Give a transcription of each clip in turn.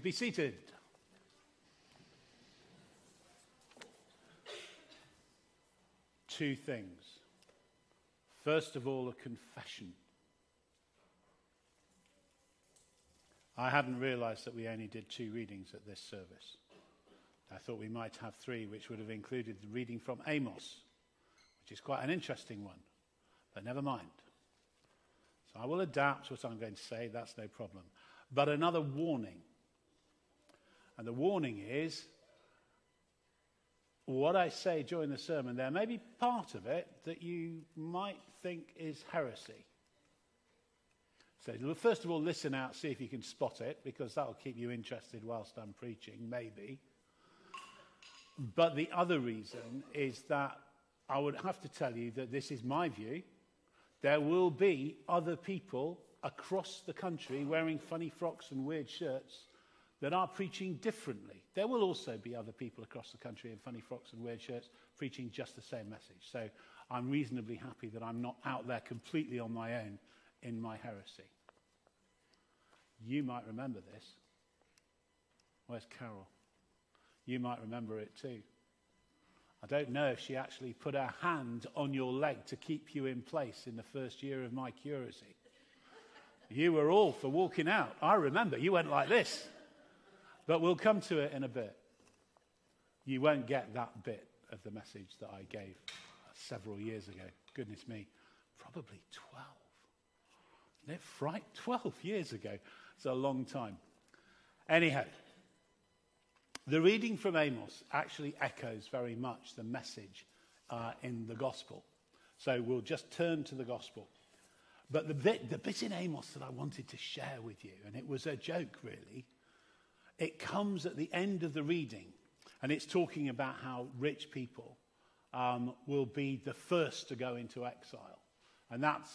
Please be seated. Two things. First of all, a confession. I hadn't realized that we only did two readings at this service. I thought we might have three, which would have included the reading from Amos, which is quite an interesting one, but never mind. So I will adapt what I'm going to say, that's no problem. But another warning. And the warning is what I say during the sermon, there may be part of it that you might think is heresy. So, first of all, listen out, see if you can spot it, because that'll keep you interested whilst I'm preaching, maybe. But the other reason is that I would have to tell you that this is my view. There will be other people across the country wearing funny frocks and weird shirts that are preaching differently. There will also be other people across the country in funny frocks and weird shirts preaching just the same message. So I'm reasonably happy that I'm not out there completely on my own in my heresy. You might remember this. Where's Carol? You might remember it too. I don't know if she actually put her hand on your leg to keep you in place in the first year of my curacy. You were all for walking out. I remember you went like this. But we'll come to it in a bit. You won't get that bit of the message that I gave several years ago. Goodness me, probably 12. Isn't it fright? 12 years ago. It's a long time. Anyhow, the reading from Amos actually echoes very much the message uh, in the gospel. So we'll just turn to the gospel. But the bit, the bit in Amos that I wanted to share with you, and it was a joke really, it comes at the end of the reading, and it's talking about how rich people um, will be the first to go into exile. And that's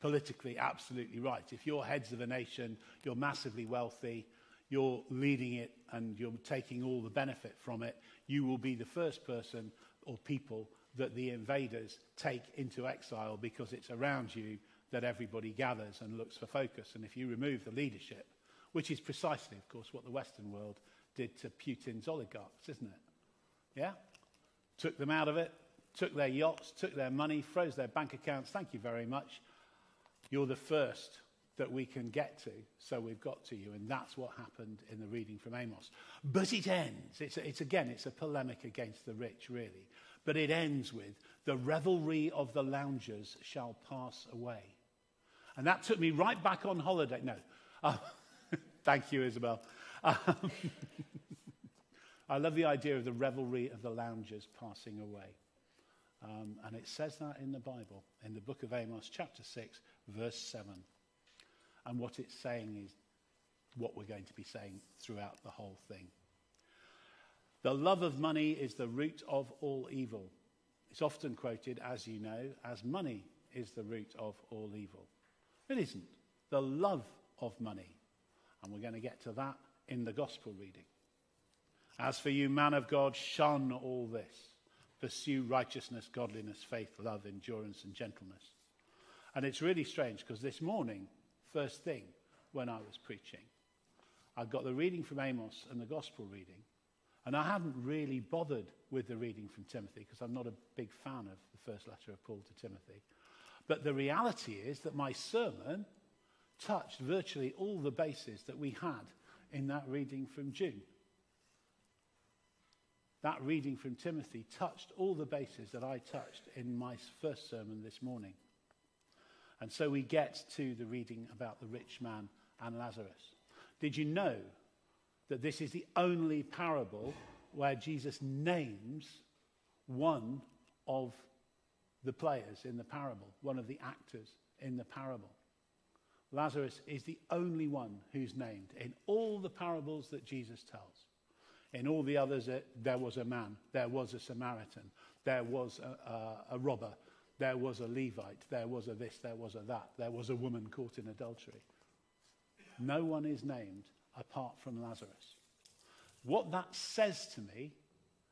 politically absolutely right. If you're heads of a nation, you're massively wealthy, you're leading it, and you're taking all the benefit from it, you will be the first person or people that the invaders take into exile because it's around you that everybody gathers and looks for focus. And if you remove the leadership, which is precisely, of course, what the Western world did to Putin's oligarchs, isn't it? Yeah? Took them out of it, took their yachts, took their money, froze their bank accounts. Thank you very much. You're the first that we can get to, so we've got to you. And that's what happened in the reading from Amos. But it ends, it's, it's again, it's a polemic against the rich, really. But it ends with, the revelry of the loungers shall pass away. And that took me right back on holiday. No. Uh, thank you, Isabel. Um, I love the idea of the revelry of the loungers passing away. Um, and it says that in the Bible, in the book of Amos, chapter 6, verse 7. And what it's saying is what we're going to be saying throughout the whole thing. The love of money is the root of all evil. It's often quoted, as you know, as money is the root of all evil. It isn't. The love of money. And we're going to get to that in the gospel reading. As for you, man of God, shun all this. Pursue righteousness, godliness, faith, love, endurance, and gentleness. And it's really strange because this morning, first thing when I was preaching, I got the reading from Amos and the gospel reading. And I hadn't really bothered with the reading from Timothy because I'm not a big fan of the first letter of Paul to Timothy. But the reality is that my sermon touched virtually all the bases that we had in that reading from June. That reading from Timothy touched all the bases that I touched in my first sermon this morning. And so we get to the reading about the rich man and Lazarus. Did you know that this is the only parable where Jesus names one of the players in the parable, one of the actors in the parable. Lazarus is the only one who's named in all the parables that Jesus tells. In all the others, uh, there was a man, there was a Samaritan, there was a, a, a robber, there was a Levite, there was a this, there was a that, there was a woman caught in adultery. No one is named apart from Lazarus. What that says to me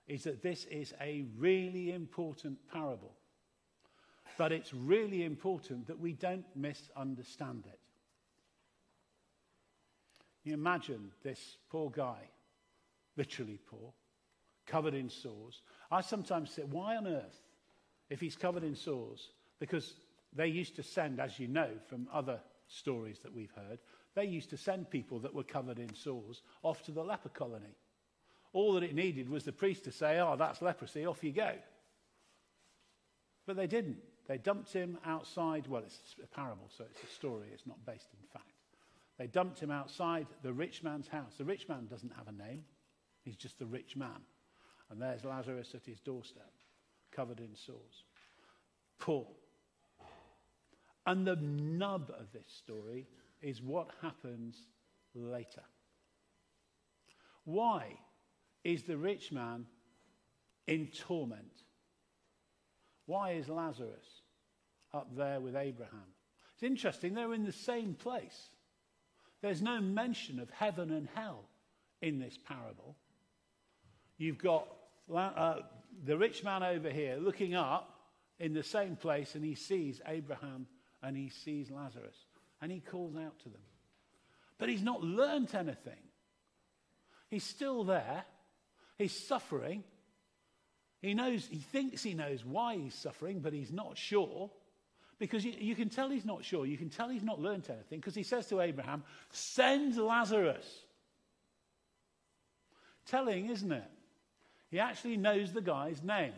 is that this is a really important parable. But it's really important that we don't misunderstand it. You imagine this poor guy, literally poor, covered in sores. I sometimes say, why on earth, if he's covered in sores, because they used to send, as you know from other stories that we've heard, they used to send people that were covered in sores off to the leper colony. All that it needed was the priest to say, Oh, that's leprosy, off you go. But they didn't. They dumped him outside. Well, it's a parable, so it's a story, it's not based in fact. They dumped him outside the rich man's house. The rich man doesn't have a name, he's just a rich man. And there's Lazarus at his doorstep, covered in sores. Poor. And the nub of this story is what happens later. Why is the rich man in torment? Why is Lazarus up there with Abraham? It's interesting, they're in the same place. There's no mention of heaven and hell in this parable. You've got uh, the rich man over here looking up in the same place and he sees Abraham and he sees Lazarus and he calls out to them. But he's not learnt anything. He's still there. He's suffering. He knows, he thinks he knows why he's suffering, but he's not sure. Because you, you can tell he's not sure. You can tell he's not learnt anything because he says to Abraham, Send Lazarus. Telling, isn't it? He actually knows the guy's name.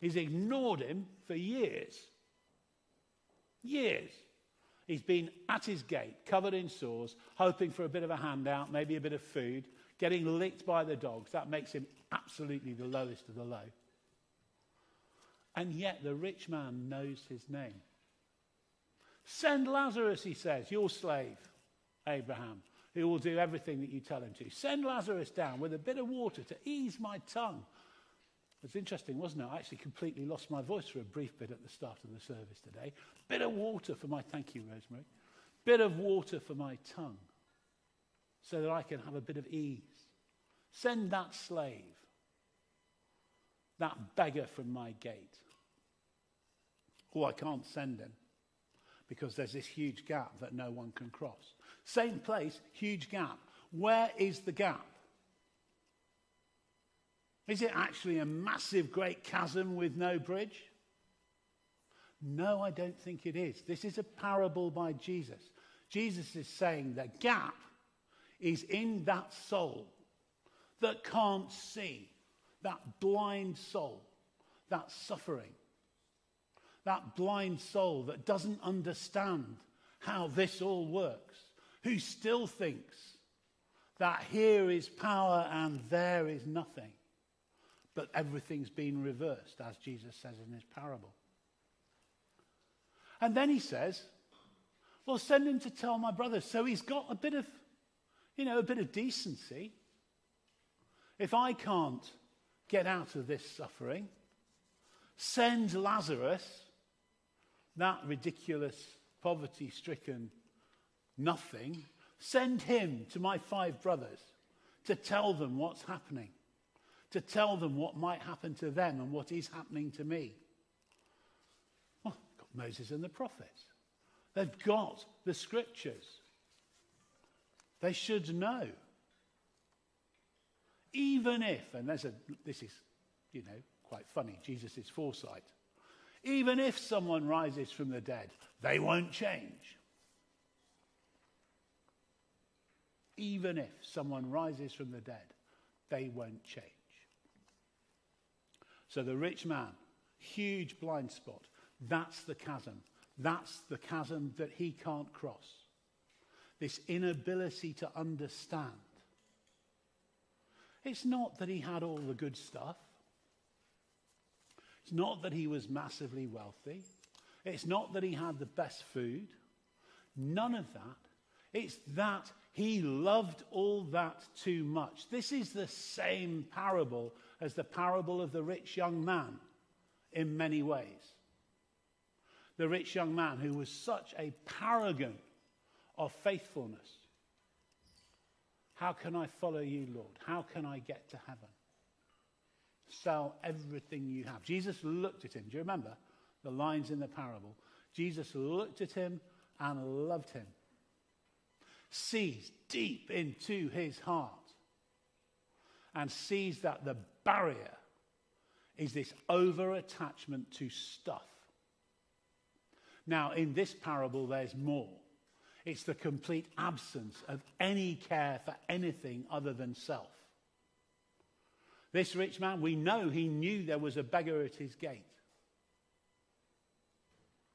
He's ignored him for years. Years. He's been at his gate, covered in sores, hoping for a bit of a handout, maybe a bit of food, getting licked by the dogs. That makes him absolutely the lowest of the low. And yet the rich man knows his name. Send Lazarus, he says, your slave, Abraham, who will do everything that you tell him to. Send Lazarus down with a bit of water to ease my tongue. It's interesting, wasn't it? I actually completely lost my voice for a brief bit at the start of the service today. Bit of water for my, thank you, Rosemary. Bit of water for my tongue so that I can have a bit of ease. Send that slave that beggar from my gate. Oh, I can't send him because there's this huge gap that no one can cross. Same place, huge gap. Where is the gap? Is it actually a massive, great chasm with no bridge? No, I don't think it is. This is a parable by Jesus. Jesus is saying the gap is in that soul that can't see that blind soul, that suffering, that blind soul that doesn't understand how this all works, who still thinks that here is power and there is nothing, but everything's been reversed, as Jesus says in his parable. And then he says, Well, send him to tell my brothers. So he's got a bit of, you know, a bit of decency. If I can't get out of this suffering. Send Lazarus, that ridiculous, poverty stricken nothing, send him to my five brothers to tell them what's happening, to tell them what might happen to them and what is happening to me. Well, got Moses and the prophets. They've got the scriptures. They should know. Even if, and there's a, this is, you know, quite funny, Jesus' foresight. Even if someone rises from the dead, they won't change. Even if someone rises from the dead, they won't change. So the rich man, huge blind spot, that's the chasm. That's the chasm that he can't cross. This inability to understand it's not that he had all the good stuff. It's not that he was massively wealthy. It's not that he had the best food. None of that. It's that he loved all that too much. This is the same parable as the parable of the rich young man in many ways. The rich young man who was such a paragon of faithfulness how can I follow you, Lord? How can I get to heaven? Sell everything you have. Jesus looked at him. Do you remember the lines in the parable? Jesus looked at him and loved him. sees deep into his heart and sees that the barrier is this over attachment to stuff. Now, in this parable, there's more. It's the complete absence of any care for anything other than self. This rich man, we know he knew there was a beggar at his gate.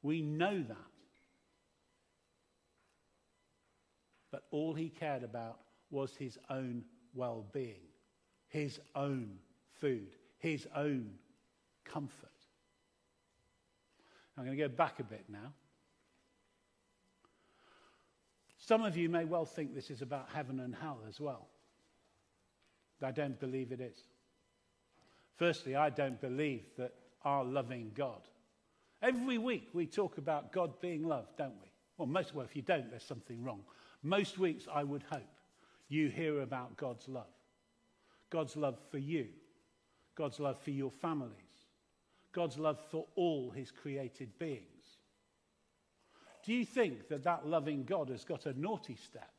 We know that. But all he cared about was his own well being, his own food, his own comfort. I'm going to go back a bit now. Some of you may well think this is about heaven and hell as well. I don't believe it is. Firstly, I don't believe that our loving God. Every week we talk about God being love, don't we? Well, most, well, if you don't, there's something wrong. Most weeks, I would hope, you hear about God's love. God's love for you, God's love for your families, God's love for all his created beings. Do you think that that loving God has got a naughty step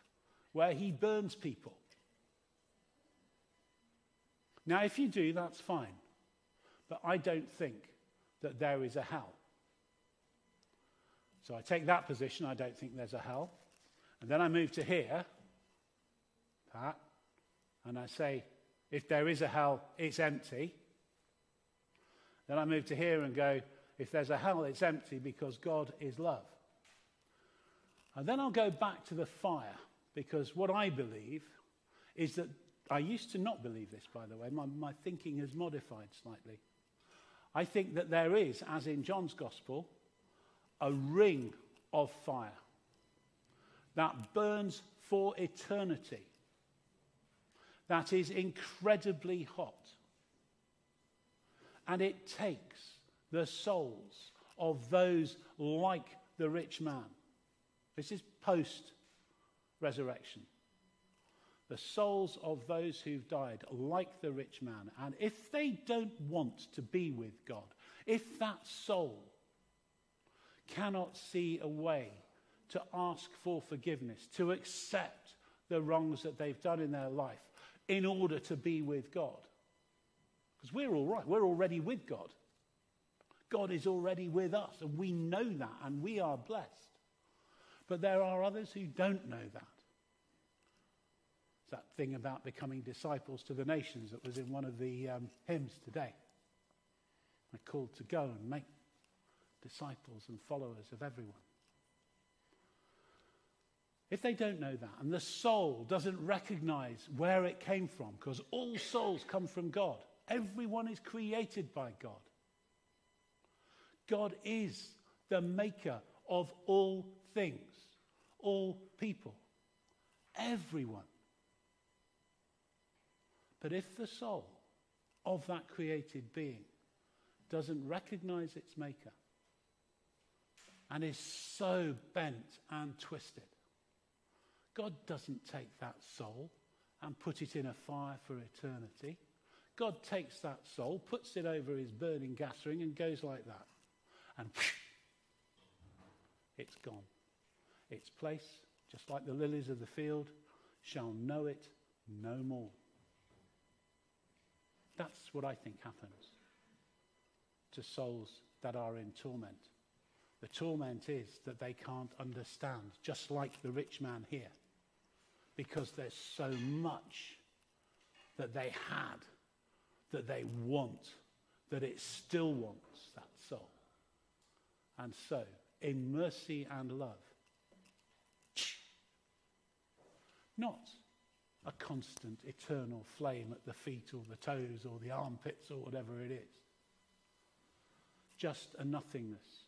where he burns people? Now, if you do, that's fine. But I don't think that there is a hell. So I take that position. I don't think there's a hell. And then I move to here, Pat, and I say, if there is a hell, it's empty. Then I move to here and go, if there's a hell, it's empty because God is love. And then I'll go back to the fire because what I believe is that I used to not believe this, by the way. My, my thinking has modified slightly. I think that there is, as in John's Gospel, a ring of fire that burns for eternity, that is incredibly hot. And it takes the souls of those like the rich man. This is post resurrection the souls of those who've died, like the rich man. And if they don't want to be with God, if that soul cannot see a way to ask for forgiveness, to accept the wrongs that they've done in their life in order to be with God, because we're all right, we're already with God. God is already with us, and we know that, and we are blessed. But there are others who don't know that that thing about becoming disciples to the nations that was in one of the um, hymns today. We're called to go and make disciples and followers of everyone. If they don't know that, and the soul doesn't recognize where it came from, because all souls come from God, everyone is created by God. God is the maker of all things, all people, everyone. But if the soul of that created being doesn't recognize its maker and is so bent and twisted, God doesn't take that soul and put it in a fire for eternity. God takes that soul, puts it over his burning gas ring, and goes like that. And it's gone. Its place, just like the lilies of the field, shall know it no more. That's what I think happens to souls that are in torment. The torment is that they can't understand, just like the rich man here, because there's so much that they had, that they want, that it still wants that soul. And so, in mercy and love, not a constant, eternal flame at the feet or the toes or the armpits or whatever it is. Just a nothingness,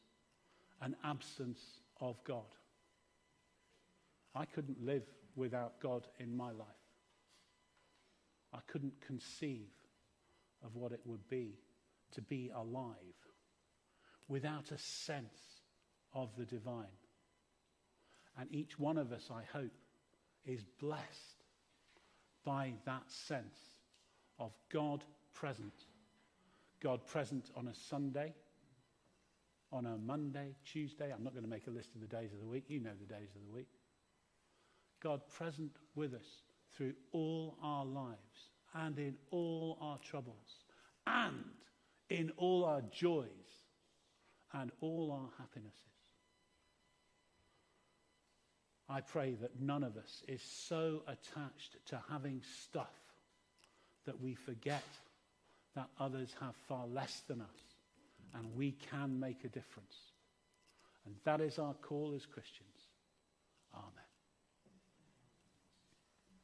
an absence of God. I couldn't live without God in my life. I couldn't conceive of what it would be to be alive without a sense of the divine. And each one of us, I hope, is blessed by that sense of God present. God present on a Sunday, on a Monday, Tuesday. I'm not going to make a list of the days of the week. You know the days of the week. God present with us through all our lives and in all our troubles and in all our joys and all our happinesses. I pray that none of us is so attached to having stuff that we forget that others have far less than us and we can make a difference. And that is our call as Christians